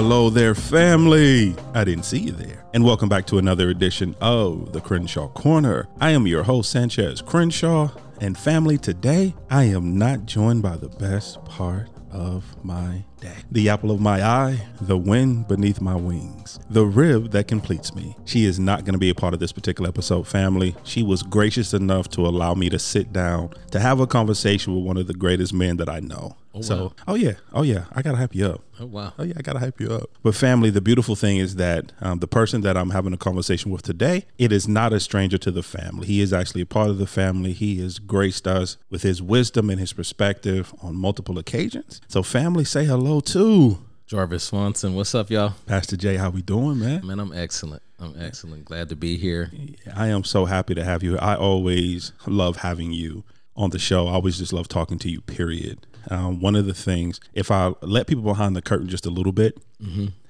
Hello there, family. I didn't see you there. And welcome back to another edition of the Crenshaw Corner. I am your host, Sanchez Crenshaw. And family, today I am not joined by the best part of my day. The apple of my eye, the wind beneath my wings, the rib that completes me. She is not going to be a part of this particular episode, family. She was gracious enough to allow me to sit down to have a conversation with one of the greatest men that I know. Oh, so, wow. oh yeah, oh yeah, I gotta hype you up. Oh wow. Oh yeah, I gotta hype you up. But family, the beautiful thing is that um, the person that I'm having a conversation with today, it is not a stranger to the family. He is actually a part of the family. He has graced us with his wisdom and his perspective on multiple occasions. So, family, say hello to Jarvis Swanson, what's up, y'all? Pastor Jay. How we doing, man? Man, I'm excellent. I'm excellent. Glad to be here. I am so happy to have you. I always love having you on the show. I always just love talking to you. Period. Um, one of the things, if I let people behind the curtain just a little bit,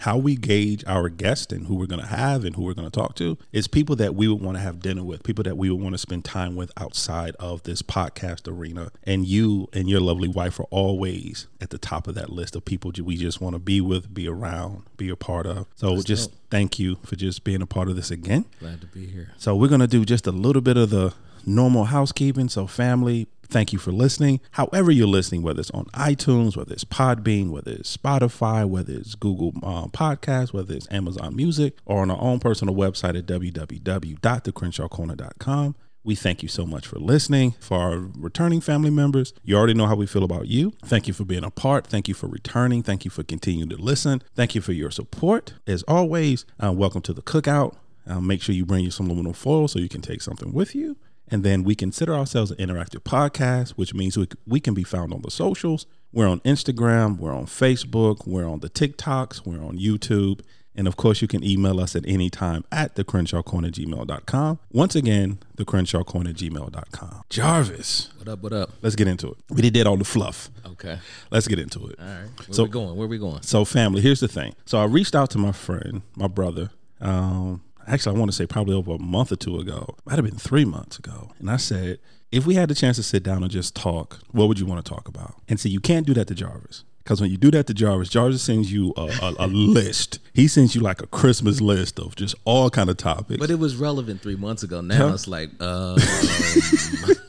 how we gauge our guest and who we're going to have and who we're going to talk to is people that we would want to have dinner with, people that we would want to spend time with outside of this podcast arena. And you and your lovely wife are always at the top of that list of people we just want to be with, be around, be a part of. So just thank you for just being a part of this again. Glad to be here. So we're gonna do just a little bit of the normal housekeeping. So family, thank you for listening. However you're listening, whether it's on iTunes, whether it's Podbean, whether it's Spotify, whether it's Google um, Podcast, whether it's Amazon Music, or on our own personal website at www.thecrenshawcorner.com. We thank you so much for listening. For our returning family members, you already know how we feel about you. Thank you for being a part. Thank you for returning. Thank you for continuing to listen. Thank you for your support. As always, uh, welcome to the cookout. Uh, make sure you bring you some aluminum foil so you can take something with you. And then we consider ourselves an interactive podcast, which means we, we can be found on the socials. We're on Instagram, we're on Facebook, we're on the TikToks, we're on YouTube. And of course, you can email us at any time at the Crenshaw Corner gmail.com. Once again, the Crenshaw Corner gmail.com. Jarvis, What up? What up? let's get into it. We did all the fluff. Okay. Let's get into it. All right. Where So- we going? Where we going? So, family, here's the thing. So, I reached out to my friend, my brother. Um, actually, I want to say probably over a month or two ago. Might have been three months ago. And I said, if we had the chance to sit down and just talk, what would you want to talk about? And see, you can't do that to Jarvis. Because when you do that to Jarvis, Jarvis sends you a, a, a list. He sends you like a Christmas list of just all kind of topics. But it was relevant three months ago. Now it's like, uh,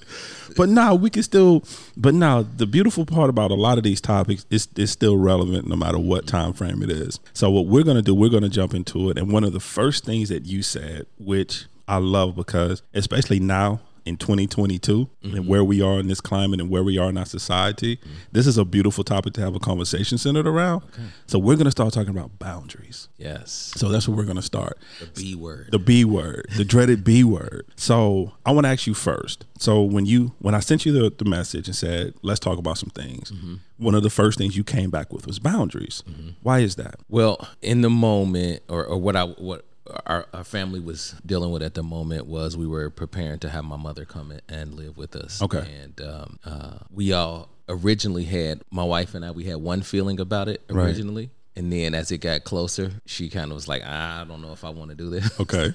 But now we can still. But now the beautiful part about a lot of these topics is is still relevant no matter what time frame it is. So what we're gonna do, we're gonna jump into it. And one of the first things that you said, which I love because especially now in 2022 and mm-hmm. where we are in this climate and where we are in our society, mm-hmm. this is a beautiful topic to have a conversation centered around. So we're gonna start talking about boundaries. yes, So that's where we're gonna start. the B word. The B word, the dreaded B word. So I want to ask you first. So when you when I sent you the, the message and said let's talk about some things, mm-hmm. one of the first things you came back with was boundaries. Why is that? Well, in the moment, or, or what I what our, our family was dealing with at the moment was we were preparing to have my mother come in and live with us. Okay. and um, uh, we all originally had my wife and I. We had one feeling about it Right. originally. And then as it got closer, she kind of was like, I don't know if I want to do this. Okay.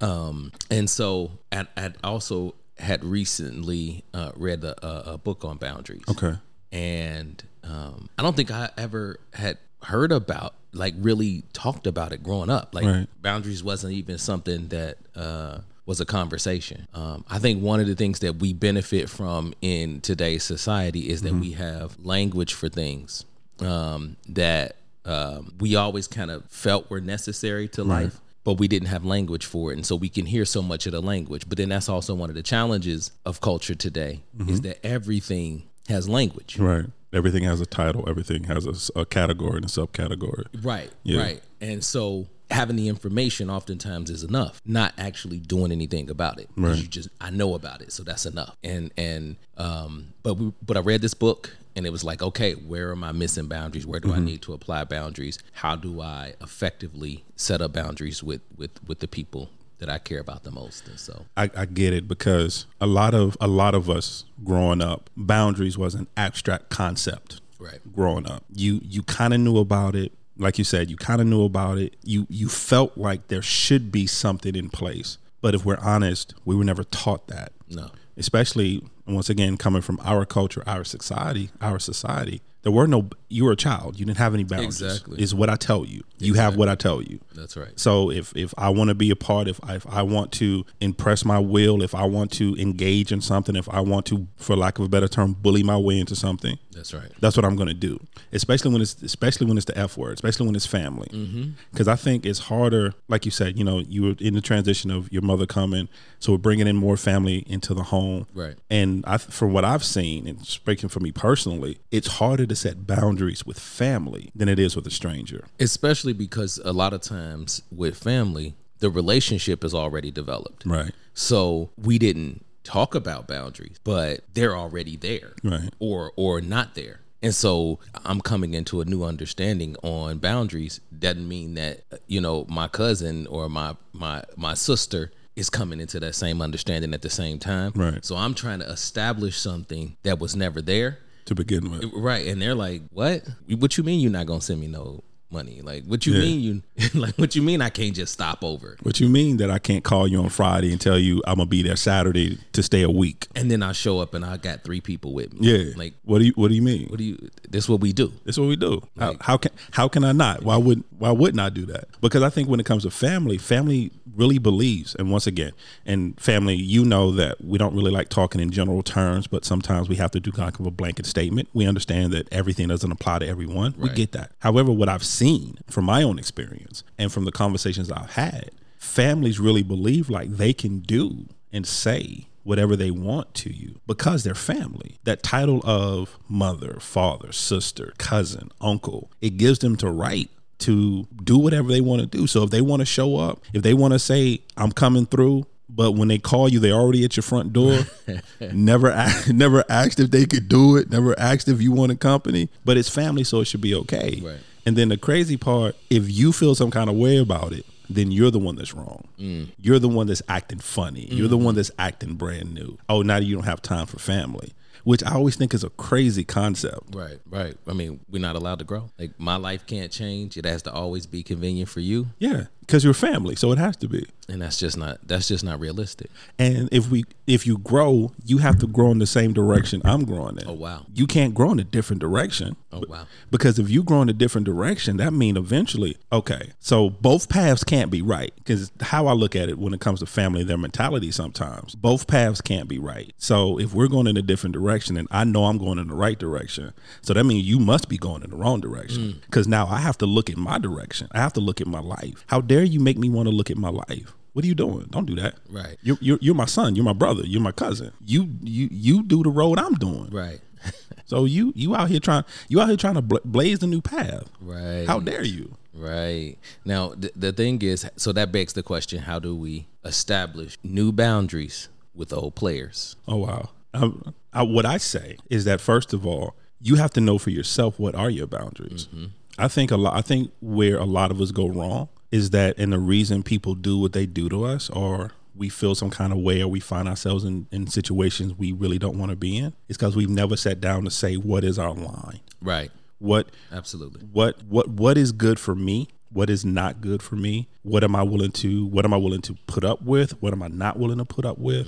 Um, and so I, I'd also had recently uh, read a, a, a book on boundaries. Okay. And um, I don't think I ever had heard about, like, really talked about it growing up. Like, Right. boundaries wasn't even something that uh, was a conversation. Um, I think one of the things that we benefit from in today's society is that Mm-hmm. we have language for things um, that um, we always kind of felt were necessary to life. But we didn't have language for it, and so we can hear so much of the language. But then that's also one of the challenges of culture today is that everything has language. Right. Everything has a title. Everything has a category and a subcategory. Right. Yeah. Right. And so having the information oftentimes is enough. Not actually doing anything about it Right. You just I know about it, so that's enough. And and um but we but I read this book and it was like, okay, where am I missing boundaries? Where do Mm-hmm. I need to apply boundaries? How do I effectively set up boundaries with with with the people that I care about the most? And so I, I get it because a lot of a lot of us growing up, boundaries was an abstract concept. Right. Growing up, you you kind of knew about it. Like you said, you kind of knew about it. You you felt like there should be something in place. But if we're honest, we were never taught that. no. Especially once again coming from our culture, our society, our society. There were no. You were a child. You didn't have any boundaries. Exactly. Is what I tell you. You have what I tell you. That's right. So if if I want to be a part, if I, if I want to impress my will, if I want to engage in something, if I want to, for lack of a better term, bully my way into something, That's right. that's what I'm going to do. Especially when it's especially when it's the F word, especially when it's family. Mm-hmm. Because I think it's harder. Like you said, you know, you were in the transition of your mother coming, so we're bringing in more family into the home. Right. And I, from what I've seen, and speaking for me personally, it's harder to set boundaries with family than it is with a stranger. Especially because a lot of times with family, the relationship is already developed. Right. So we didn't talk about boundaries, but they're already there. Right. Or or not there. And so I'm coming into a new understanding on boundaries. Doesn't mean that you know my cousin or my my my sister is coming into that same understanding at the same time. Right. So I'm trying to establish something that was never there. To begin with. Right. And they're like, What? What you mean you're not gonna send me no money? Like what you Yeah. mean you like what you mean I can't just stop over? What you mean that I can't call you on Friday and tell you I'm gonna be there Saturday to stay a week? And then I show up and I got three people with me. Yeah. Like what do you What do you mean? what do you this what we do. That's what we do. How, how can how can I not? Why would why wouldn't I do that? Because I think when it comes to family, family really believes. And once again, and family, you know that we don't really like talking in general terms, but sometimes we have to do kind of a blanket statement. We understand that everything doesn't apply to everyone. We get that. However, what I've seen from my own experience and from the conversations I've had, families really believe like they can do and say whatever they want to you because they're family. That title of mother, father, sister, cousin, uncle, it gives them to right to do whatever they want to do. So if they want to show up, if they want to say, I'm coming through, but when they call you, they're already at your front door. never, a- never asked if they could do it. Never asked if you want a company. But it's family, so it should be okay. Right. And then the crazy part, if you feel some kind of way about it, then you're the one that's wrong. Mm. You're the one that's acting funny. You're the mm-hmm. one that's acting brand new. Oh, now you don't have time for family, which I always think is a crazy concept. Right, right. I mean, we're not allowed to grow. Like my life can't change. It has to always be convenient for you. Yeah, because you're family, so it has to be. And that's just not that's just not realistic. And if we if you grow, you have to grow in the same direction I'm growing in. Oh, wow. You can't grow in a different direction. Oh wow. Because if you grow in a different direction, that mean eventually, okay, so both paths can't be right. Because how I look at it when it comes to family, their mentality sometimes, both paths can't be right. So if we're going in a different direction and I know I'm going in the right direction, so that means you must be going in the wrong direction. Mm. Because now I have to look at my direction. I have to look at my life. How dare you make me want to look at my life? What are you doing? Don't do that. Right. You're, you're, you're my son. You're my brother. You're my cousin. You you you do the road I'm doing. Right. So you you out here trying you out here trying to blaze a new path. Right. How dare you? Right. Now, th- the thing is, so that begs the question how do we establish new boundaries with old players? Oh wow. Um, I, what I say is that first of all, you have to know for yourself what are your boundaries. I think a lot. I think where a lot of us go wrong is that, and the reason people do what they do to us, or we feel some kind of way, or we find ourselves in, in situations we really don't want to be in, is because we've never sat down to say what is our line, Right. what Absolutely. what what what is good for me what is not good for me? What am i willing to what am i willing to put up with? What am i not willing to put up with?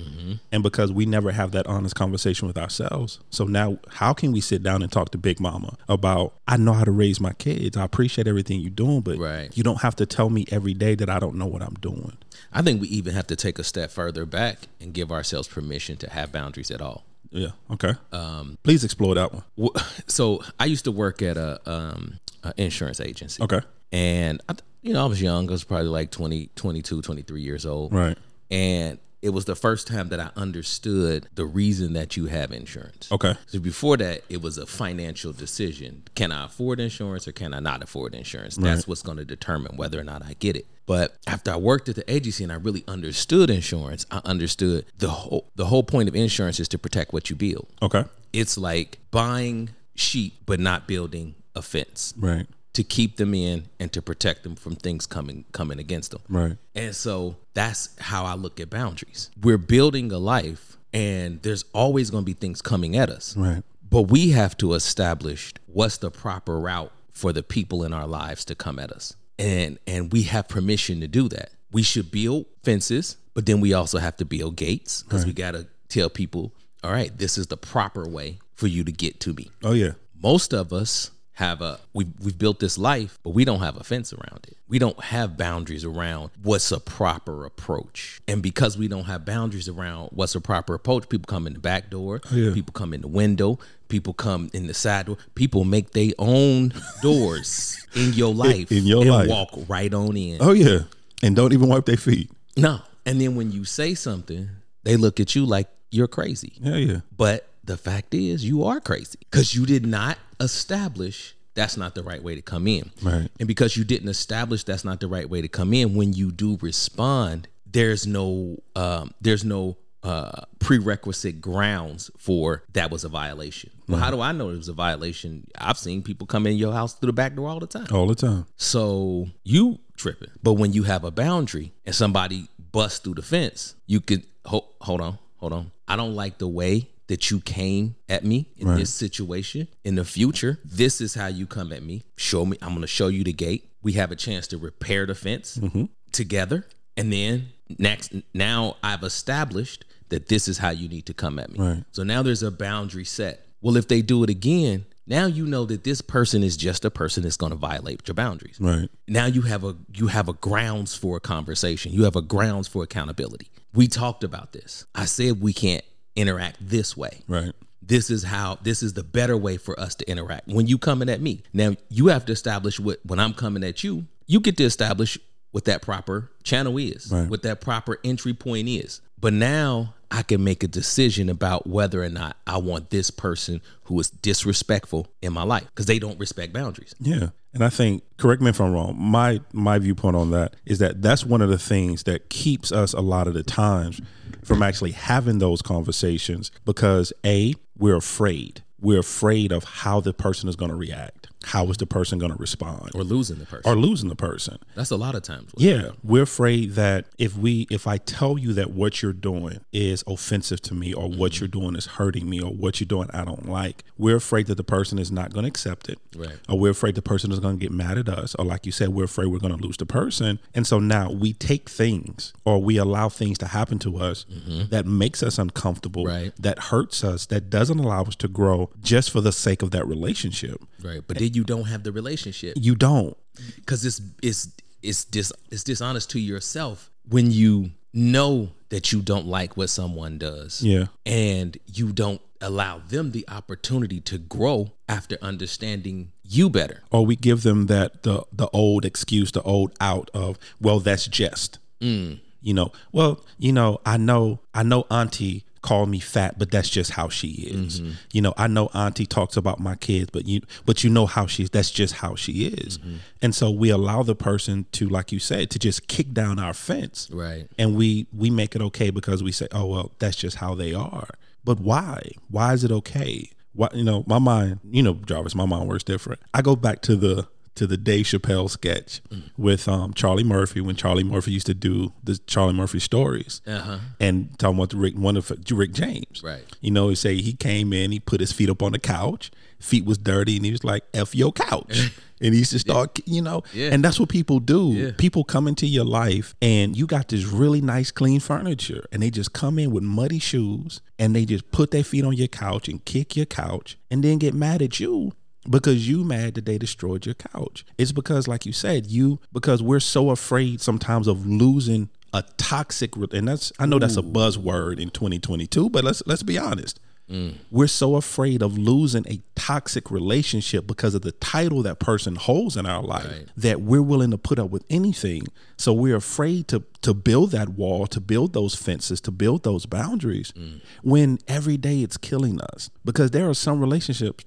And because we never have that honest conversation with ourselves. So now how can we sit down and talk to big mama about i know how to raise my kids. I appreciate everything you're doing but Right. you don't have to tell me every day that i don't know what i'm doing. I think we even have to take a step further back and give ourselves permission to have boundaries at all. yeah okay. Um please explore that one. So I used to work at a, um, insurance agency. okay And, I, you know, I was young. I was probably like 20, 22, 23 years old. right And it was the first time that I understood the reason that you have insurance. okay So before that, it was a financial decision. Can I afford insurance or can I not afford insurance? That's what's going to determine whether or not I get it. But after I worked at the agency and I really understood insurance, I understood the whole the whole point of insurance is to protect what you build. okay It's like buying sheep but not building a fence right to keep them in and to protect them from things coming coming against them. right And so that's how I look at boundaries. We're building a life and there's always going to be things coming at us. right But we have to establish what's the proper route for the people in our lives to come at us. And and we have permission to do that. We should build fences, but then we also have to build gates because we got to tell people, all right, this is the proper way for you to get to me. oh yeah most of us have a we've, we've built this life but we don't have a fence around it we don't have boundaries around what's a proper approach and because we don't have boundaries around what's a proper approach people come in the back door yeah. people come in the window people come in the side door people make their own doors in your life in your and life. walk right on in Oh yeah, and don't even wipe their feet. no and then when you say something they look at you like you're crazy Yeah, yeah. but the fact is, you are crazy because you did not establish that's not the right way to come in. Right. And because you didn't establish that's not the right way to come in, when you do respond, there's no um, there's no uh, prerequisite grounds for that was a violation. Well, how do I know it was a violation? I've seen people come in your house through the back door all the time. All the time. So you tripping. But when you have a boundary and somebody busts through the fence, you could hold, hold on, hold on. I don't like the way that you came at me in this situation. In the future, this is how you come at me. Show me. I'm going to show you the gate. We have a chance to repair the fence mm-hmm. together, and then next, now I've established that this is how you need to come at me. Right. So now there's a boundary set. Well, if they do it again, now you know that this person is just a person that's going to violate your boundaries. Right. Now you have a you have a grounds for a conversation. You have a grounds for accountability. We talked about this. I said we can't interact this way. Right. This is how this is the better way for us to interact. When you coming at me, now you have to establish what when I'm coming at you, you get to establish what that proper channel is, Right. what that proper entry point is. But now I can make a decision about whether or not I want this person who is disrespectful in my life because they don't respect boundaries. Yeah. And I think, correct me if I'm wrong, my my viewpoint on that is that that's one of the things that keeps us a lot of the times from actually having those conversations because A, we're afraid. We're afraid of how the person is going to react. How is the person going to respond? Or losing the person. Or losing the person. That's a lot of times. Yeah, we're afraid that if we if I tell you that what you're doing is offensive to me or what mm-hmm. you're doing is hurting me or what you're doing I don't like, we're afraid that the person is not going to accept it. Right. Or we're afraid the person is going to get mad at us or like you said we're afraid we're going to lose the person. And so now we take things or we allow things to happen to us mm-hmm. that makes us uncomfortable, Right. that hurts us, that doesn't allow us to grow just for the sake of that relationship. Right. But then you don't have the relationship You don't. because it's it's it's dis it's dishonest to yourself when you know that you don't like what someone does. Yeah. And you don't allow them the opportunity to grow after understanding you better. or we give them that the the old excuse, the old out of, well, that's just. Mm. You know, well, you know, I know, I know, Auntie called me fat, but that's just how she is. Mm-hmm. You know, I know Auntie talks about my kids, but you, but you know how she's. That's just how she is. Mm-hmm. And so we allow the person to, like you said, to just kick down our fence, Right. and we we make it okay because we say, oh well, that's just how they are. But why? Why is it okay? Why you know my mind? You know, Jarvis, my mind works different. I go back to the to the Dave Chappelle sketch with um, Charlie Murphy when Charlie Murphy used to do the Charlie Murphy stories Uh-huh. and talking about the Rick one of Rick James. Right. You know, he say he came in, he put his feet up on the couch, feet was dirty, and he was like, "F your couch," and he used to start, you know, Yeah. and that's what people do. Yeah. People come into your life, and you got this really nice, clean furniture, and they just come in with muddy shoes, and they just put their feet on your couch and kick your couch, and then get mad at you because you mad that they destroyed your couch. It's because, like you said, you because we're so afraid sometimes of losing a toxic, and that's I know that's a buzzword in 2022, but let's let's be honest. Mm. We're so afraid of losing a toxic relationship because of the title that person holds in our life Right. that we're willing to put up with anything. So we're afraid to to build that wall, to build those fences, to build those boundaries mm. when every day it's killing us. Because there are some relationships.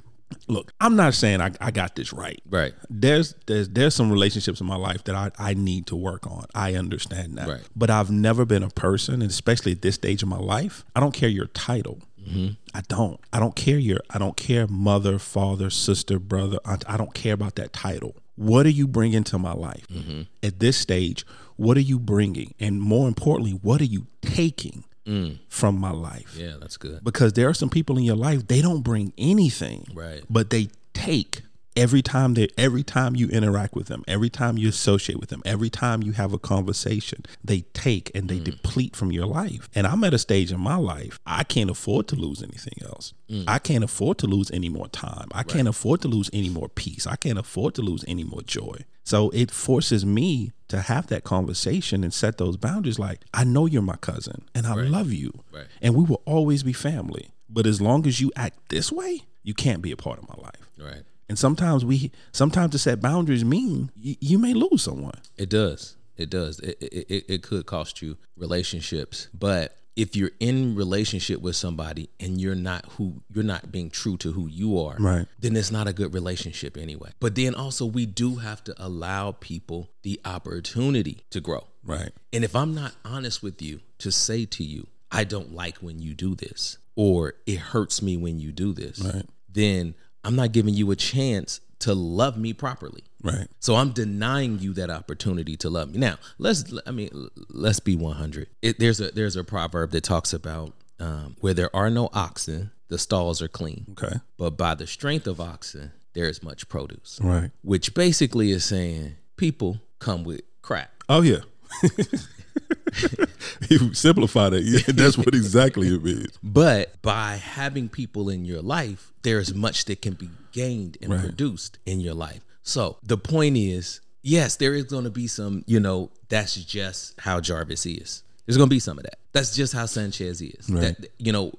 Look, I'm not saying I, I got this right. Right. There's there's there's some relationships in my life that I, I need to work on. I understand that. Right. But I've never been a person, and especially at this stage of my life, I don't care your title. Mm-hmm. I don't. I don't care your. I don't care mother, father, sister, brother. aunt. I don't care about that title. What are you bringing to my life mm-hmm. at this stage? What are you bringing, and more importantly, what are you taking Mm. from my life? Yeah, that's good. Because there are some people in your life they don't bring anything, Right. But they take every time they every time you interact with them, every time you associate with them, every time you have a conversation, they take and they mm. deplete from your life. And I'm at a stage in my life, I can't afford to lose anything else. Mm. I can't afford to lose any more time. I can't afford to lose any more peace. I can't afford to lose any more joy. So it forces me to have that conversation and set those boundaries like, I know you're my cousin and I love you. Right. And we will always be family. But as long as you act this way, you can't be a part of my life. Right. And sometimes we sometimes to set boundaries mean y- you may lose someone. It does. It does. It, it, it, it could cost you relationships. But if you're in relationship with somebody and you're not who you're not being true to who you are, Right. then it's not a good relationship anyway. But then also we do have to allow people the opportunity to grow. Right. And if I'm not honest with you to say to you, I don't like when you do this, or it hurts me when you do this, Right. then I'm not giving you a chance to love me properly. Right. So I'm denying you that opportunity to love me. Now, let's I mean let's be 100. It, there's a there's a proverb that talks about um, where there are no oxen, the stalls are clean. Okay. But by the strength of oxen, there is much produce. Right. Which basically is saying people come with crap. Oh yeah. you simplified it. Yeah, that's what exactly it means. But by having people in your life, there is much that can be gained and Right. produced in your life. So the point is, yes, there is going to be some, you know, that's just how Jarvis is. There's going to be some of that. That's just how Sanchez is. That you know,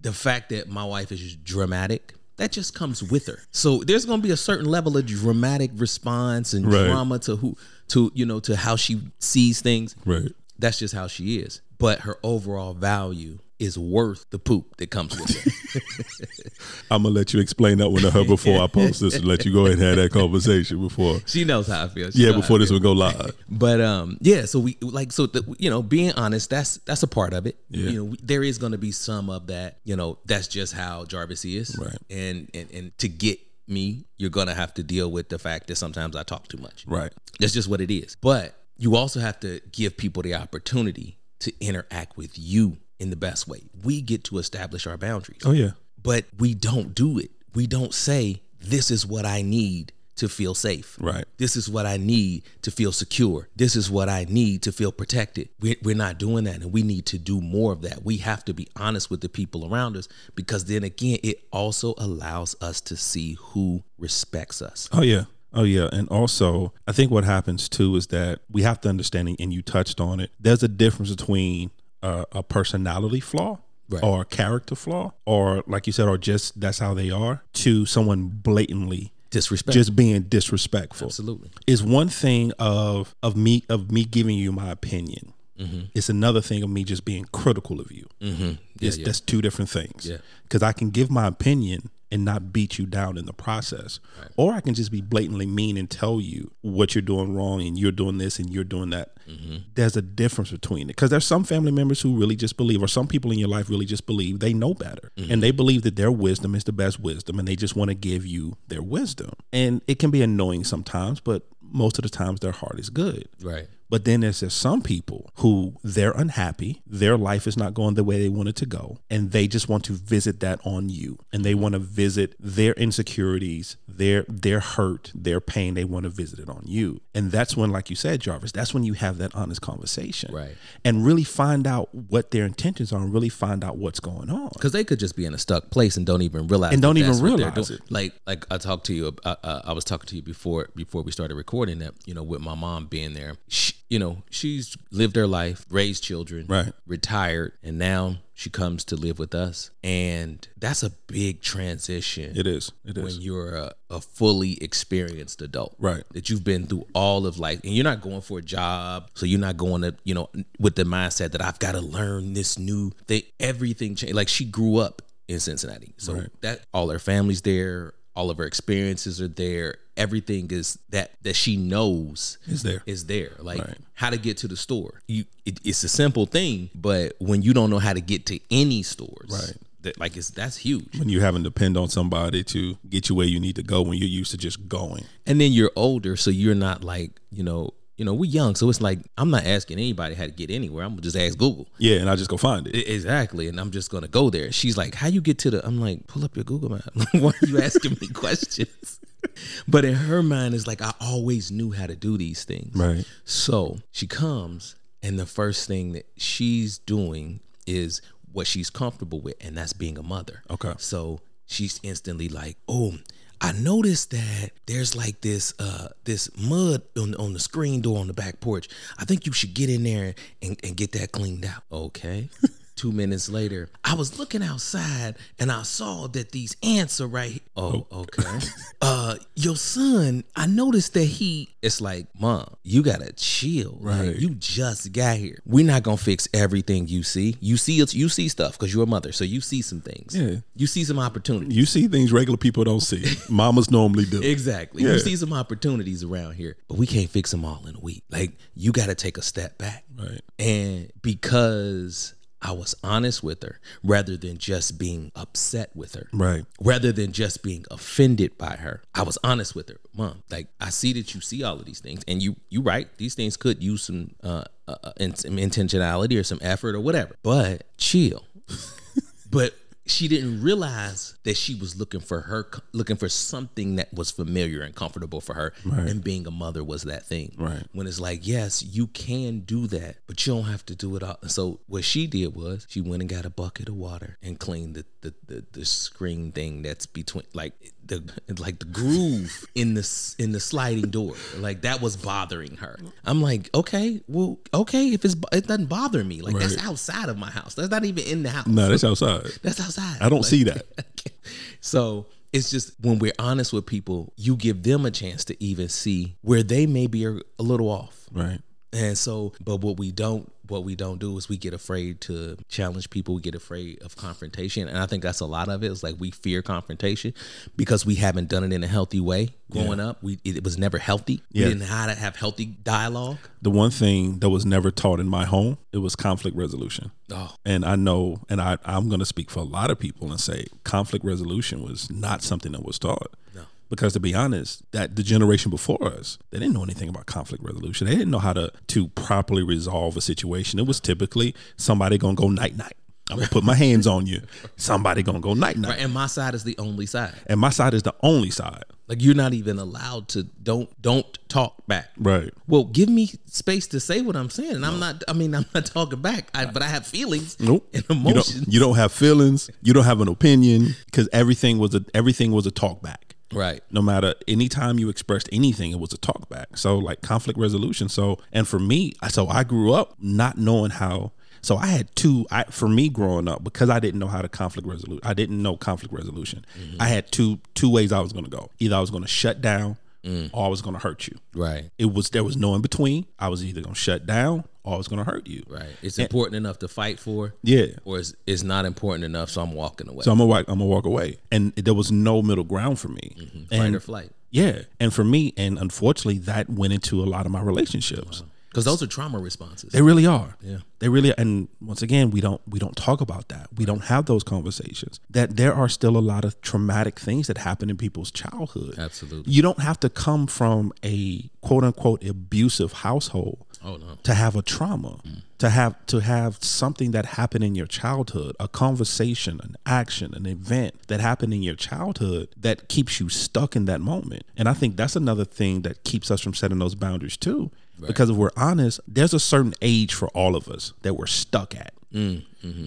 the fact that my wife is dramatic, that just comes with her. So there's going to be a certain level of dramatic response and Right. drama to who to you know to how she sees things Right. That's just how she is. But her overall value is worth the poop that comes with it. I'm gonna let you explain that one to her before I post this and let you go ahead and have that conversation before. she knows how I feel. She Yeah, before this would go live. But um, yeah. So we like so the, you know being honest. That's that's a part of it. Yeah. You know, we, there is going to be some of that. You know, that's just how Jarvis is. Right. And and and to get me, you're gonna have to deal with the fact that sometimes I talk too much. Right. That's just what it is. But you also have to give people the opportunity to interact with you in the best way. We get to establish our boundaries. Oh yeah. but we don't do it. We don't say, This is what I need to feel safe. Right. This is what I need to feel secure. This is what I need to feel protected. We're, we're not doing that, and we need to do more of that. We have to be honest with the people around us because then again, it also allows us to see who respects us. Oh yeah. Oh yeah. And also, I think what happens too is that we have to understand, and you touched on it. There's a difference between uh, a personality flaw. Right. Or a character flaw, or like you said, or just that's how they are, to someone blatantly Disrespect. just being disrespectful. Absolutely. is one thing of of me of me giving you my opinion. Mm-hmm. It's another thing of me just being critical of you. Mm-hmm. It's, yeah. That's two different things. Yeah. Because I can give my opinion and not beat you down in the process, or I can just be blatantly mean and tell you what you're doing wrong and you're doing this and you're doing that. Mm-hmm. There's a difference between it because there's some family members who really just believe, or some people in your life really just believe they know better, Mm-hmm. and they believe that their wisdom is the best wisdom, and they just want to give you their wisdom, and it can be annoying sometimes, but most of the times their heart is good. Right. But then there's some people who they're unhappy, their life is not going the way they want it to go, and they just want to visit that on you. And they want to visit their insecurities, their their hurt, their pain, they want to visit it on you. And that's when, like you said, Jarvis, that's when you have that honest conversation. Right. And really find out what their intentions are and really find out what's going on. because they could just be in a stuck place and don't even realize And don't even that's what they're realize it. Like like I talked to you, uh, uh, I was talking to you before before we started recording that you know with my mom being there. She, you know she's lived her life, raised children, Right. retired, and now she comes to live with us, and that's a big transition. It is. It is. when you're a, a fully experienced adult Right. that you've been through all of life and you're not going for a job so you're not going to you know with the mindset that i've got to learn this new thing everything changed like she grew up in cincinnati so Right. that all her family's there all of her experiences are there everything is that that she knows Is there. is there like Right. how to get to the store you it, it's a simple thing but when you don't know how to get to any stores Right. that like it's that's huge when you having to depend on somebody to get you where you need to go when you're used to just going. and then you're older so you're not like you know you know we're young so it's like i'm not asking anybody how to get anywhere i'm just ask google Yeah, and I just go find it. Exactly and i'm just gonna go there she's like how you get to the i'm like pull up your google map why are you asking me questions but in her mind, it's like I always knew how to do these things. Right. So she comes, and the first thing that she's doing is what she's comfortable with, and that's being a mother. Okay. So she's instantly like, "Oh, I noticed that there's like this uh this mud on on the screen door on the back porch. I think you should get in there and, and get that cleaned out." Okay. Two minutes later, I was looking outside and I saw that these ants are right. Here. Oh, okay. uh, your son, I noticed that he. It's like, mom, you gotta chill. Right. you just got here. We're not gonna fix everything you see. You see, it's you see stuff because you're a mother, so you see some things. Yeah. You see some opportunities. You see things regular people don't see. Mamas normally do. Exactly. Yeah. You see some opportunities around here, but we can't fix them all in a week. Like you got to take a step back. Right. And because I was honest with her rather than just being upset with her. Right. Rather than just being offended by her. I was honest with her. Mom, like I see that you see all of these things and you you right, these things could use some uh, uh uh, some intentionality or some effort or whatever. But chill. but she didn't realize that she was looking for her looking for something that was familiar and comfortable for her Right. and being a mother was that thing Right. when it's like yes you can do that but you don't have to do it all so what she did was she went and got a bucket of water and cleaned the the, the, the screen thing that's between like the like the groove in the in the sliding door like that was bothering her i'm like okay well okay if it's it doesn't bother me like that's outside of my house that's not even in the house No, that's outside. that's outside. I don't Like- see that. so it's just when we're honest with people, you give them a chance to even see where they maybe are a little off. Right. And so, but what we don't, what we don't do is we get afraid to challenge people. We get afraid of confrontation, and I think that's a lot of it. It's like we fear confrontation because we haven't done it in a healthy way growing up. We it was never healthy. Yeah. We didn't know how to have healthy dialogue. The one thing that was never taught in my home, it was conflict resolution. Oh, And I know, and I, I'm going to speak for a lot of people and say conflict resolution was not something that was taught. No. Because to be honest, that the generation before us, they didn't know anything about conflict resolution. They didn't know how to to properly resolve a situation. It was typically somebody gonna go night night. I'm gonna put my hands on you. Somebody gonna go night night. right. And my side is the only side. And my side is the only side. Like you're not even allowed to don't don't talk back. Right. Well, give me space to say what I'm saying. And I'm not. I mean, I'm not talking back. I, but I have feelings Nope. and You don't, you don't have feelings. You don't have an opinion because everything was a everything was a talk back. Right. no matter anytime you expressed anything it was a talk back so like conflict resolution. So and for me so i grew up not knowing how so i had two i for me growing up because i didn't know how to conflict resolution i didn't know conflict resolution. Mm-hmm. I had two two ways i was going to go. Either i was going to shut down Mm. or i was going to hurt you. Right. it was there was no in between. I was either going to shut down or i was going to hurt you. Right. It's important enough to fight for, yeah. or it's, it's not important enough, so I'm walking away. so i'm gonna walk i'm gonna walk away. And there was no middle ground for me. Mm-hmm. Fight and or flight. yeah. And for me and unfortunately that went into a lot of my relationships Because those are trauma responses. They really are. Yeah. They really Are. and once again, we don't we don't talk about that. We don't have those conversations. That there are still a lot of traumatic things that happen in people's childhood. Absolutely. You don't have to come from a quote unquote abusive household Oh no. to have a trauma. Mm. To have to have something that happened in your childhood, a conversation, an action, an event that happened in your childhood that keeps you stuck in that moment. And I think that's another thing that keeps us from setting those boundaries too. Because if we're honest, there's a certain age for all of us that we're stuck at.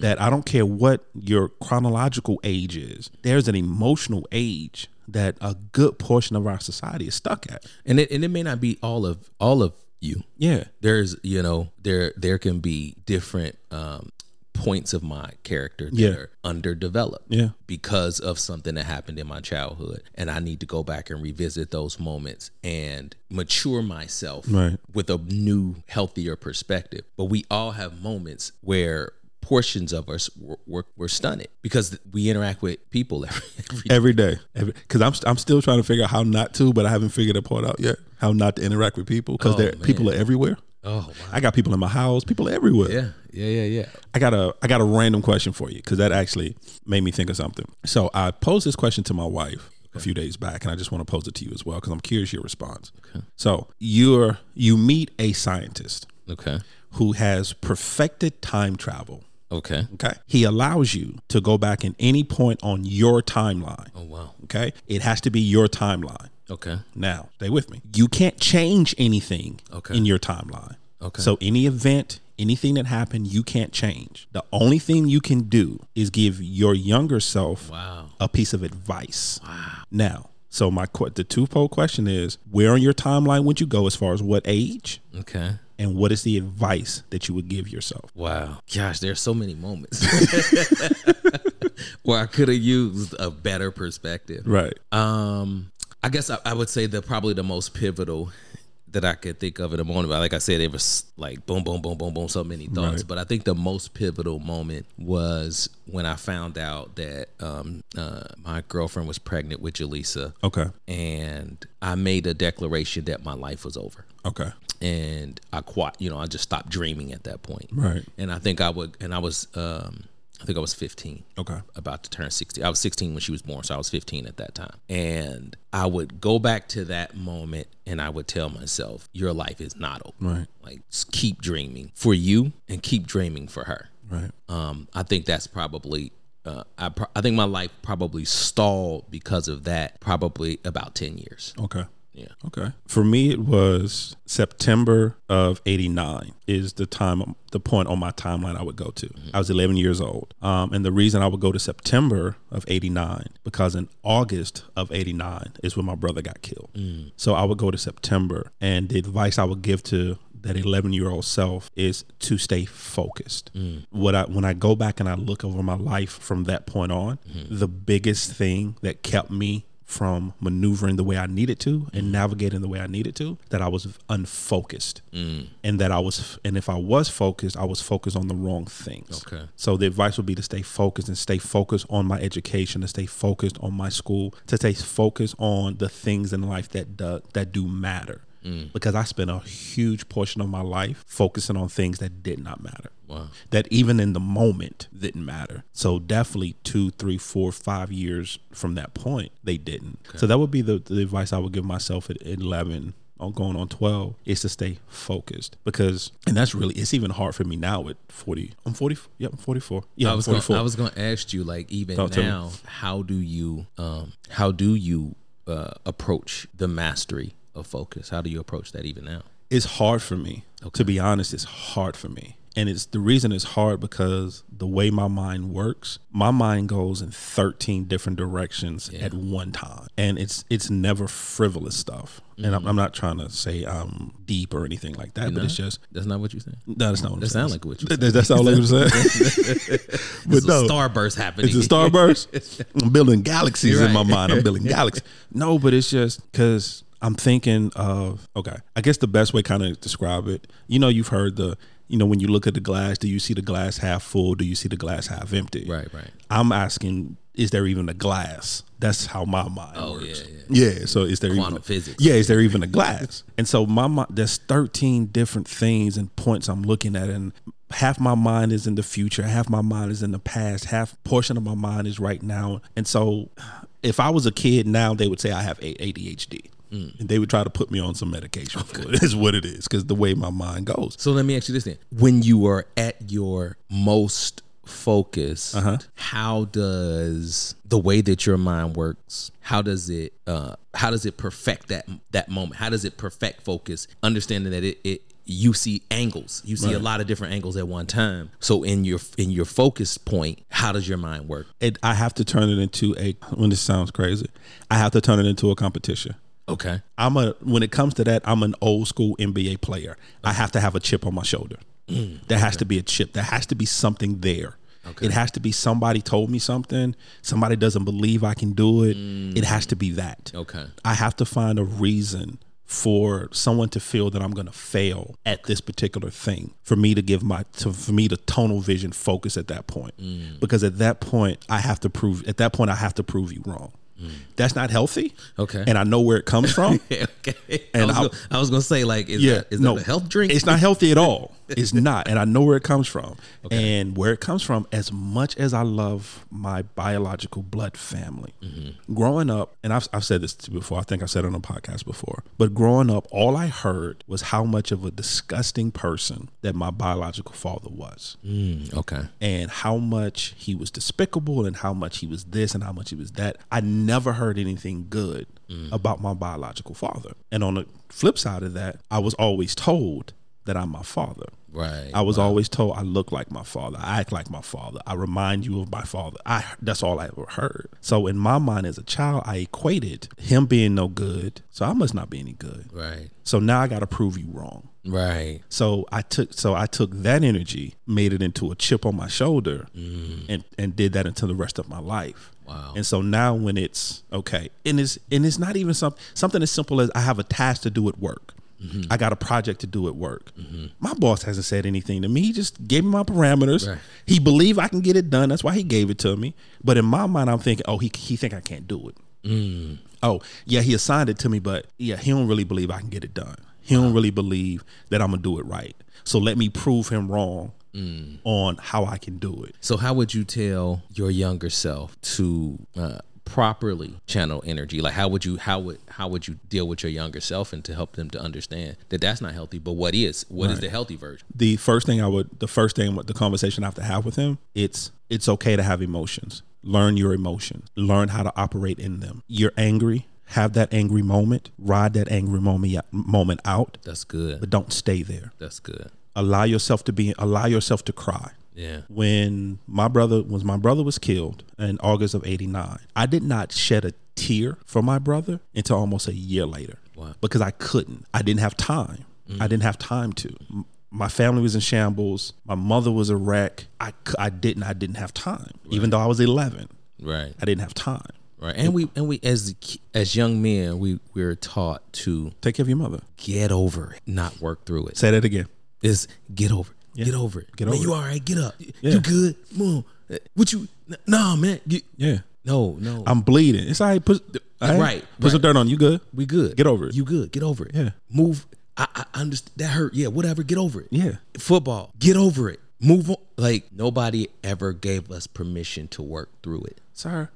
That I don't care what your chronological age is, there's an emotional age that a good portion of our society is stuck at. And it and it may not be all of all of you. Yeah. There's you know there there can be different um, points of my character that Yeah. are underdeveloped. Yeah. because of something that happened in my childhood and I need to go back and revisit those moments and mature myself Right. with a new healthier perspective but we all have moments where portions of us were, were, were stunted because we interact with people every, every day because I'm, I'm still trying to figure out how not to but i haven't figured that part out yet how not to interact with people because Oh, people are everywhere oh wow. i got people in my house people everywhere. Yeah yeah yeah yeah. I got a i got a random question for you because that actually made me think of something. So i posed this question to my wife a few days back and i just want to pose it to you as well because i'm curious your response. Okay. so you're you meet a scientist okay. who has perfected time travel. Okay. Okay? He allows you to go back in any point on your timeline. Oh wow. Okay. It has to be your timeline. Okay. Now, stay with me. You can't change anything Okay. in your timeline. Okay. So any event, anything that happened, you can't change. The only thing you can do is give your younger self Wow. a piece of advice. Wow. Now, so my que- the two poll question is: Where on your timeline would you go as far as what age, Okay. and what is the advice that you would give yourself? Wow. Gosh, there's so many moments where I could have used a better perspective. Right. Um, I guess I, I would say that probably the most pivotal that I could think of at the moment. But like I said, it was like boom, boom, boom, boom, boom, so many thoughts. Right. But I think the most pivotal moment was when I found out that um, uh, my girlfriend was pregnant with Jaleesa, Okay. and I made a declaration that my life was over. Okay. And I quite, you know, I just stopped dreaming at that point. Right. And I think I would, and I was, um, I think I was 15 Okay. about to turn 60. I was 16 when she was born, so I was 15 at that time. And I would go back to that moment and I would tell myself, your life is not over. Right. Like, just keep dreaming for you and keep dreaming for her. Right. Um, I think that's probably, uh, I, pro- I think my life probably stalled because of that, probably about 10 years. Okay. Yeah. Okay. For me, it was September of 89 is the time, the point on my timeline I would go to. Mm-hmm. I was 11 years old. Um, and the reason I would go to September of 89, because in August of 89 is when my brother got killed. Mm. So I would go to September. And the advice I would give to that 11 year old self is to stay focused. Mm. What I when I go back and I look over my life from that point on, mm-hmm. the biggest thing that kept me from maneuvering the way I needed to and mm. navigating the way I needed to that I was unfocused. Mm. And that I was and if I was focused I was focused on the wrong things. Okay. so the advice would be to stay focused and stay focused on my education to stay focused on my school to stay focused on the things in life that do, that do matter. Mm. Because I spent a huge portion of my life focusing on things that did not matter Wow. that even in the moment didn't matter. So definitely two, three, four, five years from that point, they didn't. So that would be the, the advice I would give myself at 11 on going on 12 is to stay focused. Because and that's really it's even hard for me now at 40 i'm 40 yep i'm 44 yeah I i'm was 44 gonna, I was going to ask you like even Talk now how do you um how do you uh approach the mastery of focus? How do you approach that even now? It's hard for me. To be honest it's hard for me and it's the reason it's hard because the way my mind works my mind goes in 13 different directions at one time and it's it's never frivolous stuff and I'm, mm-hmm. I'm not trying to say i'm deep or anything like that but it's just that's not what you're saying no, that's not what I'm That saying. sound like what you That- That's all I'm saying. but It's a no, starburst happening it's a starburst. I'm building galaxies You're in my mind. I'm building galaxies. No, but it's just because I'm thinking of okay. I guess the best way kind of describe it. You know, you've heard the. You know, when you look at the glass, do you see the glass half full? Do you see the glass half empty? right right I'm asking, is there even a glass? That's how my mind Oh, works. yeah, yeah. So is there Quantum even physics. Yeah, is there even a glass? and so my mind, there's 13 different things and points I'm looking at, and half my mind is in the future, half my mind is in the past, half portion of my mind is right now. And so, if I was a kid now, they would say I have A- ADHD. And they would try to put me on some medication for it. Is what it is, because the way my mind goes. so let me ask you this then when you are at your most focused Uh-huh. how does the way that your mind works how does it uh how does it perfect that that moment how does it perfect focus understanding that it, it you see angles you see a lot of different angles at one time so in your in your focus point how does your mind work It, I have to turn it into a. When this sounds crazy, I have to turn it into a competition. Okay I'm a when it comes to that, I'm an old school NBA player. I have to have a chip on my shoulder. Mm, there has to be a chip. There has to be something there. It has to be somebody told me something. Somebody doesn't believe I can do it. It has mm. to be that. okay I have to find a reason for someone to feel that I'm going to fail at this particular thing. For me to give my to for me to tonal vision focus at that point. Mm. Because at that point I have to prove at that point I have to prove you wrong. That's not healthy. Okay. And I know where it comes from. okay And I, was gonna, I was gonna say like is yeah, that, is no, that a health drink It's not healthy at all. It's not, and I know where it comes from. And where it comes from, as much as I love my biological blood family, Mm-hmm. growing up, and I've, I've said this before. I think I've said it on a podcast before. But growing up, all I heard was how much of a disgusting person that my biological father was Mm, okay and how much he was despicable and how much he was this and how much he was that. I never heard anything good about my biological father. And on the flip side of that, I was always told that I'm my father. Right. I was always told I look like my father, I act like my father, I remind you of my father. I that's all I ever heard. So in my mind as a child, I equated him being no good, so I must not be any good. right. So now I got to prove you wrong. Right. So I took so I took that energy, made it into a chip on my shoulder, mm. and and did that until the rest of my life. Wow. And so now when it's okay, and it's and it's not even some something as simple as I have a task to do at work. Mm-hmm. I got a project to do at work. Mm-hmm. My boss hasn't said anything to me. He just gave me my parameters. Right. He believed I can get it done. That's why he gave it to me. But in my mind, I'm thinking, oh, he he think I can't do it. Mm. Oh, yeah, he assigned it to me, but yeah, he don't really believe I can get it done. He don't uh-huh. really believe that I'm gonna do it right. So let me prove him wrong mm. on how I can do it. So, how would you tell your younger self to uh, properly channel energy? Like, how would you how would how would you deal with your younger self and to help them to understand that that's not healthy, but what is what is the healthy version? The first thing I would, the first thing, the conversation I have to have with him, it's it's okay to have emotions. Learn your emotions. Learn how to operate in them. You're angry. Have that angry moment. Ride that angry moment uh, moment out, That's good. but don't stay there. That's good. Allow yourself to be. Allow yourself to cry. Yeah. when my brother was my brother was killed in August of 89 I did not shed a tear for my brother until almost a year later. Wow. because I couldn't. I didn't have time. Mm. I didn't have time to. My family was in shambles. My mother was a wreck. I, I didn't I didn't have time. Even though I was 11 Right. I didn't have time. Right. And we and we as as young men, we we're taught to take care of your mother. get over it, not work through it. say that again. Is get over it. Get over it. Get man, it. you all right? Get up. Yeah. You good? Mom. What you? Nah, man. You, yeah no, no. I'm bleeding it's all right put all right, Right, put some dirt on you good we good. Get over it. You good? Get over it. Yeah. Move. I, I understand. That hurt. Yeah. Whatever. Get over it. yeah Football. Get over it. Move on. Like nobody ever gave us permission to work through it. sir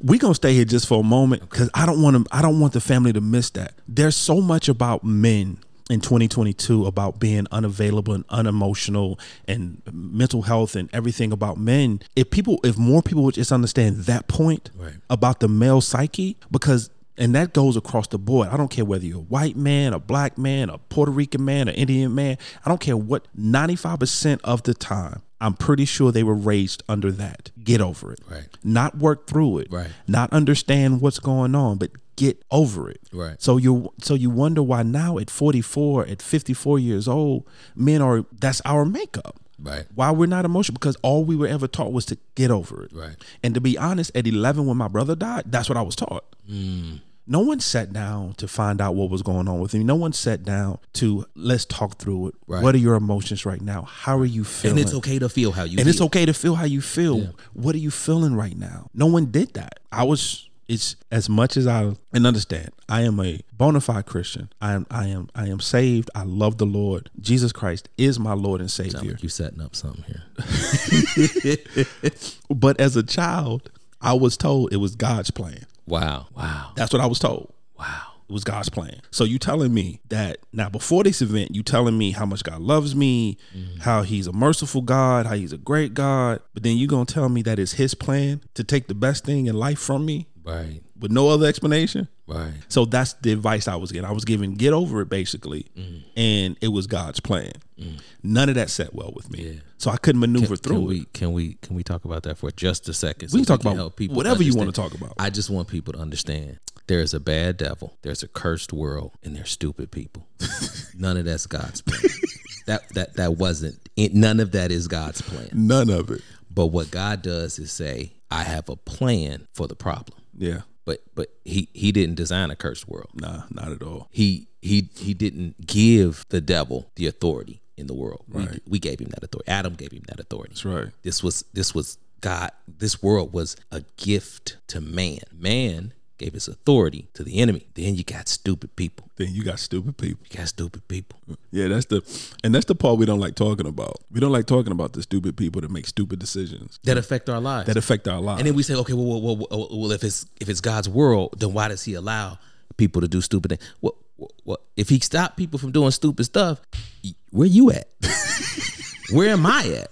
we gonna stay here just for a moment because i don't want to i don't want the family to miss that there's so much about men in 2022 about being unavailable and unemotional and mental health and everything about men if people if more people would just understand that point Right. about the male psyche because and that goes across the board. I don't care whether you're a white man, a black man, a Puerto Rican man, an Indian man. I don't care what 95% of the time, I'm pretty sure they were raised under that. Get over it. Right. Not work through it. Right. Not understand what's going on, but get over it. Right. So you so you wonder why now at 44, at 54 years old, men are that's our makeup. Right. Why we're not emotional because all we were ever taught was to get over it. Right. And to be honest, at 11 when my brother died, that's what I was taught. Mm. No one sat down to find out what was going on with him. No one sat down to let's talk through it. Right. What are your emotions right now? How are you feeling? And it's okay to feel how you. Feel. And it's okay to feel how you feel. What are you feeling right now? No one did that. I was it's as much as I and understand. I am a bona fide Christian. I am I am I am saved. I love the Lord. Jesus Christ is my Lord and Savior. like you setting up something here. But as a child, I was told it was God's plan. Wow. Wow. That's what I was told. Wow. It was God's plan. So you telling me that now before this event, you telling me how much God loves me, mm-hmm. how He's a merciful God, how He's a great God, but then you gonna tell me that it's His plan to take the best thing in life from me Right. with no other explanation. Right. So that's the advice I was getting. I was given get over it basically, mm. and it was God's plan. Mm. None of that set well with me, Yeah. so I couldn't maneuver through Can it. we can we can we talk about that for just a second? We can so talk about help people whatever you want to talk about. I just want people to understand there is a bad devil, there's a cursed world, and there's stupid people. none of that's God's plan. that that that wasn't it, none of that is God's plan. None of it. But what God does is say, I have a plan for the problem. Yeah, But but he he didn't design a cursed world. nah, not at all. He he he didn't give the devil the authority in the world. We, Right. we gave him that authority. Adam gave him that authority. That's right. This was this was God. This world was a gift to man. Man gave his authority to the enemy. Then you got stupid people. Then you got stupid people. You got stupid people. Yeah, that's the and that's the part we don't like talking about. We don't like talking about the stupid people that make stupid decisions That affect our lives. that affect our lives. and then we say, okay, well, well, well, well, well, if it's if it's God's world, then why does He allow people to do stupid things? What, what if He stopped people from doing stupid stuff? Where you at? Where am I at?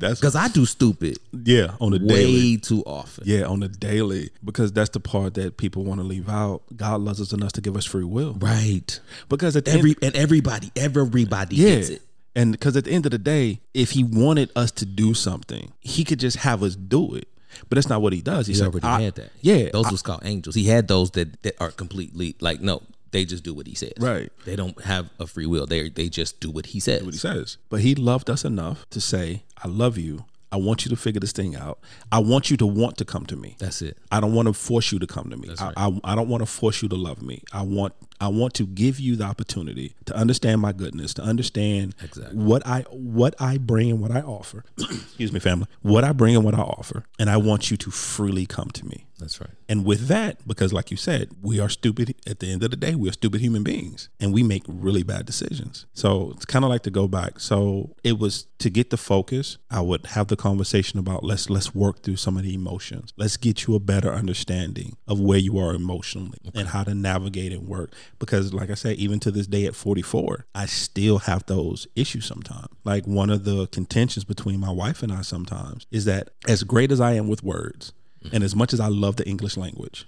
That's Because I do stupid yeah on the daily. way daily. too often. Yeah, on the daily because that's the part that people want to leave out. God loves us enough to give us free will. Right. Because at the Every end, and everybody, everybody yeah, gets it. and because at the end of the day, if He wanted us to do something, He could just have us do it. But that's not what He does. He, He said, already I- had that. Yeah, Those I- was called angels. He had those that, that are completely like no, they just do what he says. Right. They don't have a free will. They they just do what he says. what he says. But he loved us enough to say, I love you. I want you to figure this thing out. I want you to want to come to me. That's it. I don't want to force you to come to me. I, right. I, I don't want to force you to love me. I want I want to give you the opportunity to understand my goodness, to understand Exactly. what I what I bring and what I offer. Excuse me, family. What I bring and what I offer, and I want you to freely come to me. That's right. And with that, because like you said, we are stupid at the end of the day, we are stupid human beings and we make really bad decisions. So it's kind of like to go back. So it was to get the focus, I would have the conversation about let's let's work through some of the emotions. Let's get you a better understanding of where you are emotionally and how to navigate and work. Because like I said, even to this day at 44, I still have those issues sometimes. Like one of the contentions between my wife and I sometimes is that as great as I am with words, and as much as I love the English language,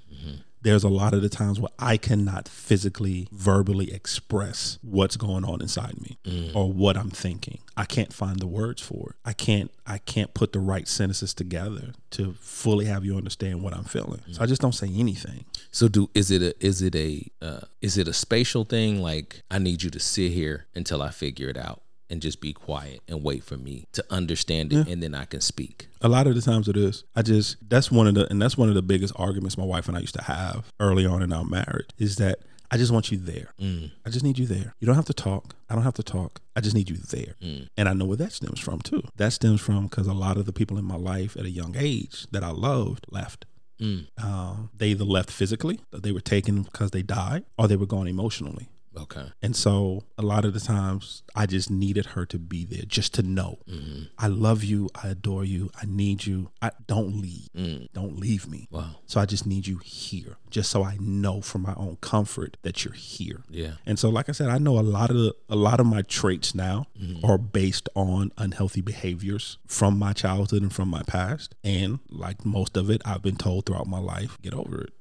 there's a lot of the times where I cannot physically, verbally express what's going on inside me or what I'm thinking. I can't find the words for it. I can't. I can't put the right sentences together to fully have you understand what I'm feeling. So I just don't say anything. So do is it a is it a uh, is it a spatial thing? Like I need you to sit here until I figure it out and just be quiet and wait for me to understand it, and then I can speak. A lot of the times it is. I just that's one of the and that's one of the biggest arguments my wife and I used to have early on in our marriage is that I just want you there. Mm. I just need you there. You don't have to talk. I don't have to talk. I just need you there. Mm. And I know where that stems from too. That stems from because a lot of the people in my life at a young age that I loved left. Mm. Um, they either left physically, they were taken because they died, or they were gone emotionally. Okay. And so a lot of the times I just needed her to be there just to know mm-hmm. I love you, I adore you, I need you. I don't leave. Mm. Don't leave me. Wow. So I just need you here just so I know for my own comfort that you're here. Yeah. And so like I said, I know a lot of the, a lot of my traits now mm-hmm. are based on unhealthy behaviors from my childhood and from my past. And like most of it I've been told throughout my life, get over it.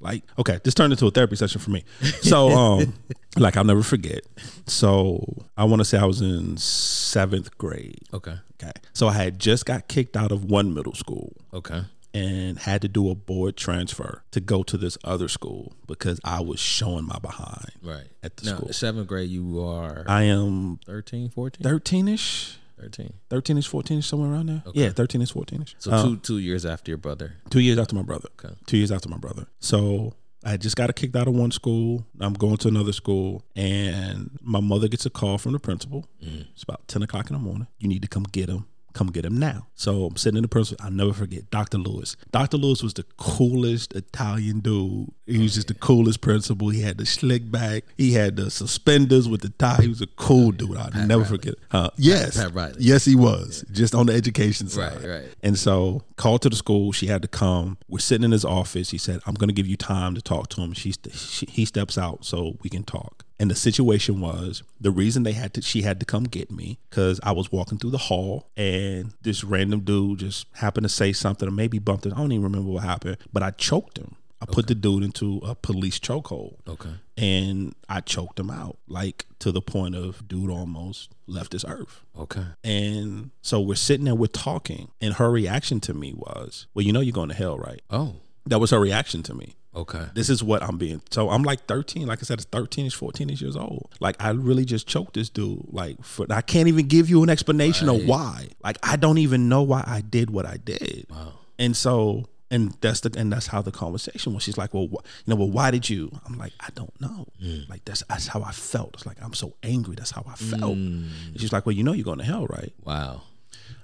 Like, okay, this turned into a therapy session for me. So, um, like, I'll never forget. So, I want to say I was in seventh grade. Okay. Okay. So, I had just got kicked out of one middle school Okay. and had to do a board transfer to go to this other school because I was showing my behind Right. at the Now, school. seventh grade, you are I am 13, 14? 13 ish, 13. 13 ish, 14 ish, somewhere around there. Yeah, 13 ish, 14 ish. So two um, two years after your brother. Two years after my brother. Okay. Two years after my brother. So I just got kicked out of one school. I'm going to another school, and my mother gets a call from the principal. Mm. It's about 10 o'clock in the morning. You need to come get him. Come get him now. So I'm sitting in the principal. I'll never forget Dr. Lewis. Dr. Lewis was the coolest Italian dude. He was just the coolest principal. He had the slick back. He had the suspenders with the tie. He was a cool dude. I'll never forget. it. Huh? Yes. Pat Riley. Yes, he was. Just on the education side. Right, right. And so called to the school. She had to come. We're sitting in his office. He said, "I'm going to give you time to talk to him." She, she he steps out so we can talk. And the situation was the reason they had to she had to come get me because I was walking through the hall and this random dude just happened to say something or maybe bumped it. I don't even remember what happened, but I choked him. I put the dude into a police chokehold Okay. and I choked him out, like to the point of dude almost left this earth. Okay. And so we're sitting there, we're talking, and her reaction to me was, Well, you know, you're going to hell, right? Oh. That was her reaction to me. Okay. This is what I'm being. So I'm like 13. Like I said, it's 13 ish, 14 ish years old. Like I really just choked this dude. Like for, I can't even give you an explanation of why. Like I don't even know why I did what I did. Wow. And so, and that's the and that's how the conversation was. She's like, well, wh- you know, well, why did you? I'm like, I don't know. Mm. Like that's that's how I felt. It's like I'm so angry. That's how I felt. And she's like, well, you know, you're going to hell, right? Wow.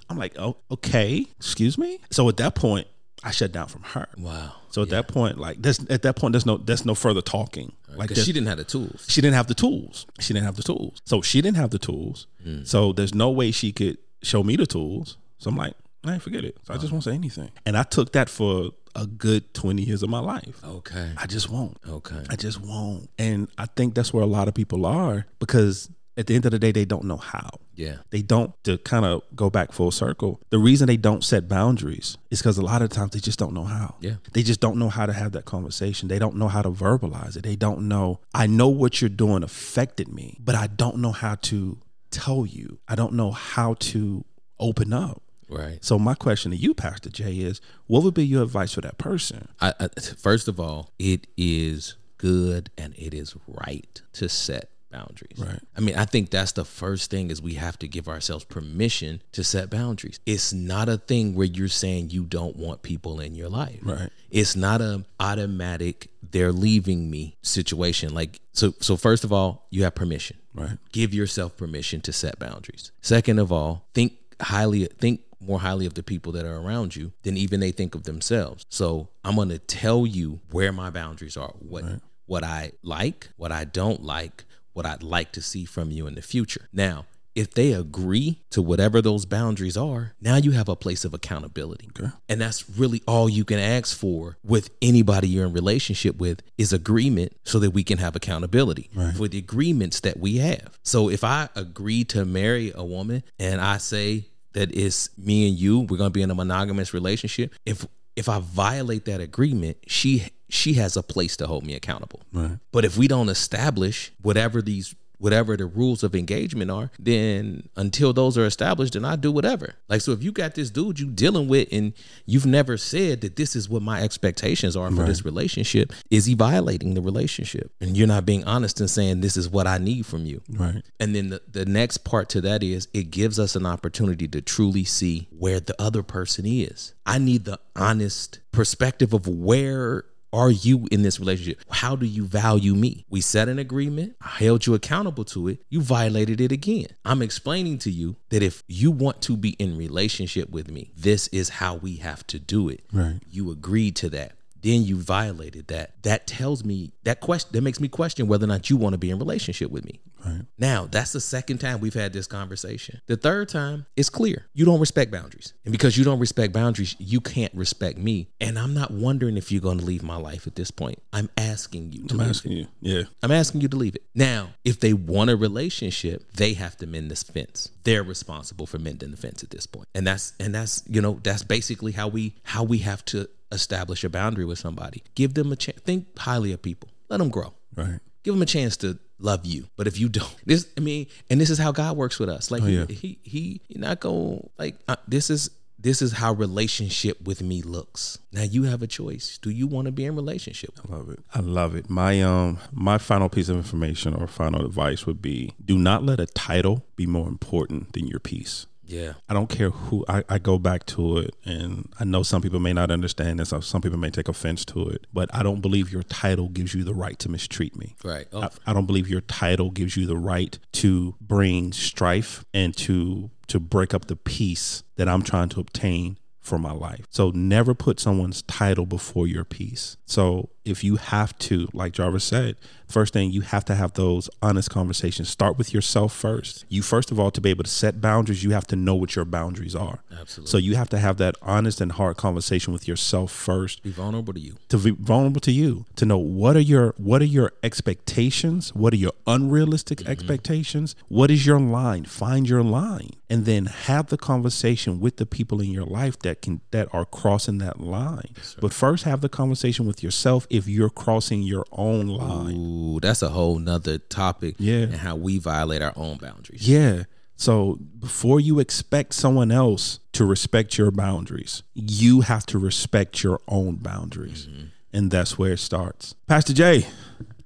I'm like, oh, okay, excuse me. So at that point, I shut down from her. Wow. So at that point, like, there's at that point, there's no there's no further talking. Like she didn't have the tools. she didn't have the tools. She didn't have the tools. So she didn't have the tools. Hmm. So there's no way she could show me the tools. So I'm like, I forget it. So I just won't say anything. And I took that for a good 20 years of my life. Okay. I just won't. Okay. I just won't. And I think that's where a lot of people are because at the end of the day, they don't know how. Yeah. They don't, to kind of go back full circle, the reason they don't set boundaries is because a lot of times they just don't know how. Yeah. They just don't know how to have that conversation. They don't know how to verbalize it. They don't know, I know what you're doing affected me, but I don't know how to tell you. I don't know how to open up. Right. So my question to you, Pastor Jay, is what would be your advice for that person? I, I, first of all, it is good and it is right to set boundaries. Right. I mean, I think that's the first thing is we have to give ourselves permission to set boundaries. It's not a thing where you're saying you don't want people in your life. Right. It's not a automatic they're leaving me situation. Like so so first of all, you have permission. Right. Give yourself permission to set boundaries. Second of all, think highly think more highly of the people that are around you than even they think of themselves. So I'm gonna tell you where my boundaries are, what what I like, what I don't like, what I'd like to see from you in the future. Now, if they agree to whatever those boundaries are, now you have a place of accountability. Okay. And that's really all you can ask for with anybody you're in relationship with is agreement so that we can have accountability Right. for the agreements that we have. So if I agree to marry a woman and I say that it's me and you, we're going to be in a monogamous relationship, if if I violate that agreement, she she has a place to hold me accountable. Right. But if we don't establish whatever these whatever the rules of engagement are, then until those are established, then I do whatever. Like so if you got this dude you dealing with and you've never said that this is what my expectations are for this relationship, is he violating the relationship? And you're not being honest and saying this is what I need from you. Right. And then the, the next part to that is it gives us an opportunity to truly see where the other person is. I need the honest perspective of where are you in this relationship? How do you value me? We set an agreement. I held you accountable to it. You violated it again. I'm explaining to you that if you want to be in relationship with me, this is how we have to do it. Right. You agreed to that. Then you violated that. That tells me that question that makes me question whether or not you want to be in relationship with me. Right. Now, that's the second time we've had this conversation. The third time, it's clear. You don't respect boundaries. And because you don't respect boundaries, you can't respect me. And I'm not wondering if you're going to leave my life at this point. I'm asking you to I'm asking you. Yeah. I'm asking you to leave it. Now, if they want a relationship, they have to mend this fence. They're responsible for mending the fence at this point. And that's and that's, you know, that's basically how we how we have to establish a boundary with somebody. Give them a chance. Think highly of people. Let them grow. Right. Give them a chance to love you. But if you don't, this I mean, and this is how God works with us. Like he, yeah. he he he not going like uh, this is this is how relationship with me looks. Now you have a choice. Do you want to be in relationship? I love it. I love it. My um my final piece of information or final advice would be do not let a title be more important than your peace. Yeah. I don't care who I, I go back to it and I know some people may not understand this, some people may take offense to it, but I don't believe your title gives you the right to mistreat me. Right. Oh, I, I don't believe your title gives you the right to bring strife and to to break up the peace that I'm trying to obtain for my life. So never put someone's title before your peace. So if you have to, like Jarvis said, first thing you have to have those honest conversations. Start with yourself first. You first of all to be able to set boundaries, you have to know what your boundaries are. Absolutely. So you have to have that honest and hard conversation with yourself first be vulnerable to you. to be vulnerable to you to know what are your what are your expectations what are your unrealistic mm-hmm. expectations what is your line find your line and then have the conversation with the people in your life that can that are crossing that line but first have the conversation with yourself if you're crossing your own line Ooh, that's a whole nother topic. Yeah. And how we violate our own boundaries. yeah so before you expect someone else to respect your boundaries you have to respect your own boundaries mm-hmm. and that's where it starts pastor jay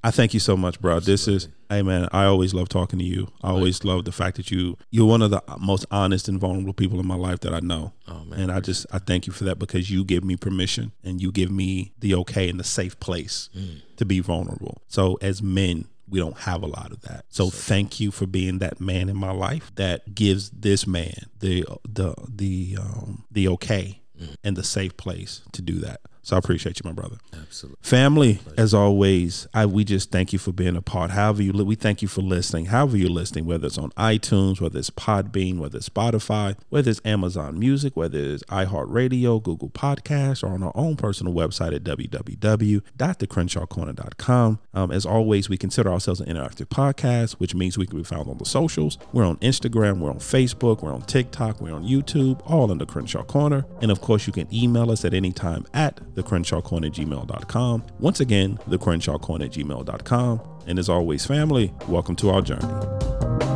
I thank you so much, bro. This is, hey man, I always love talking to you. I always love the fact that you you're one of the most honest and vulnerable people in my life that I know. Oh, man, and I just I thank you for that because you give me permission and you give me the okay and the safe place Mm. to be vulnerable. So as men, we don't have a lot of that. So thank you for being that man in my life that gives this man the the the um the okay Mm. and the safe place to do that. So I appreciate you, my brother. Absolutely. Family, as always, I we just thank you for being a part. However you we thank you for listening. However you're listening, whether it's on iTunes, whether it's Podbean, whether it's Spotify, whether it's Amazon Music, whether it's iHeartRadio, Google Podcasts, or on our own personal website at www.thecrenshawcorner.com. Um, as always, we consider ourselves an interactive podcast, which means we can be found on the socials. We're on Instagram, we're on Facebook, we're on TikTok, we're on YouTube, all in the Crenshaw Corner. And of course, you can email us at any time at the Crenshaw Corner gmail.com. Once again, the Crenshaw Corner gmail.com. And as always, family, welcome to our journey.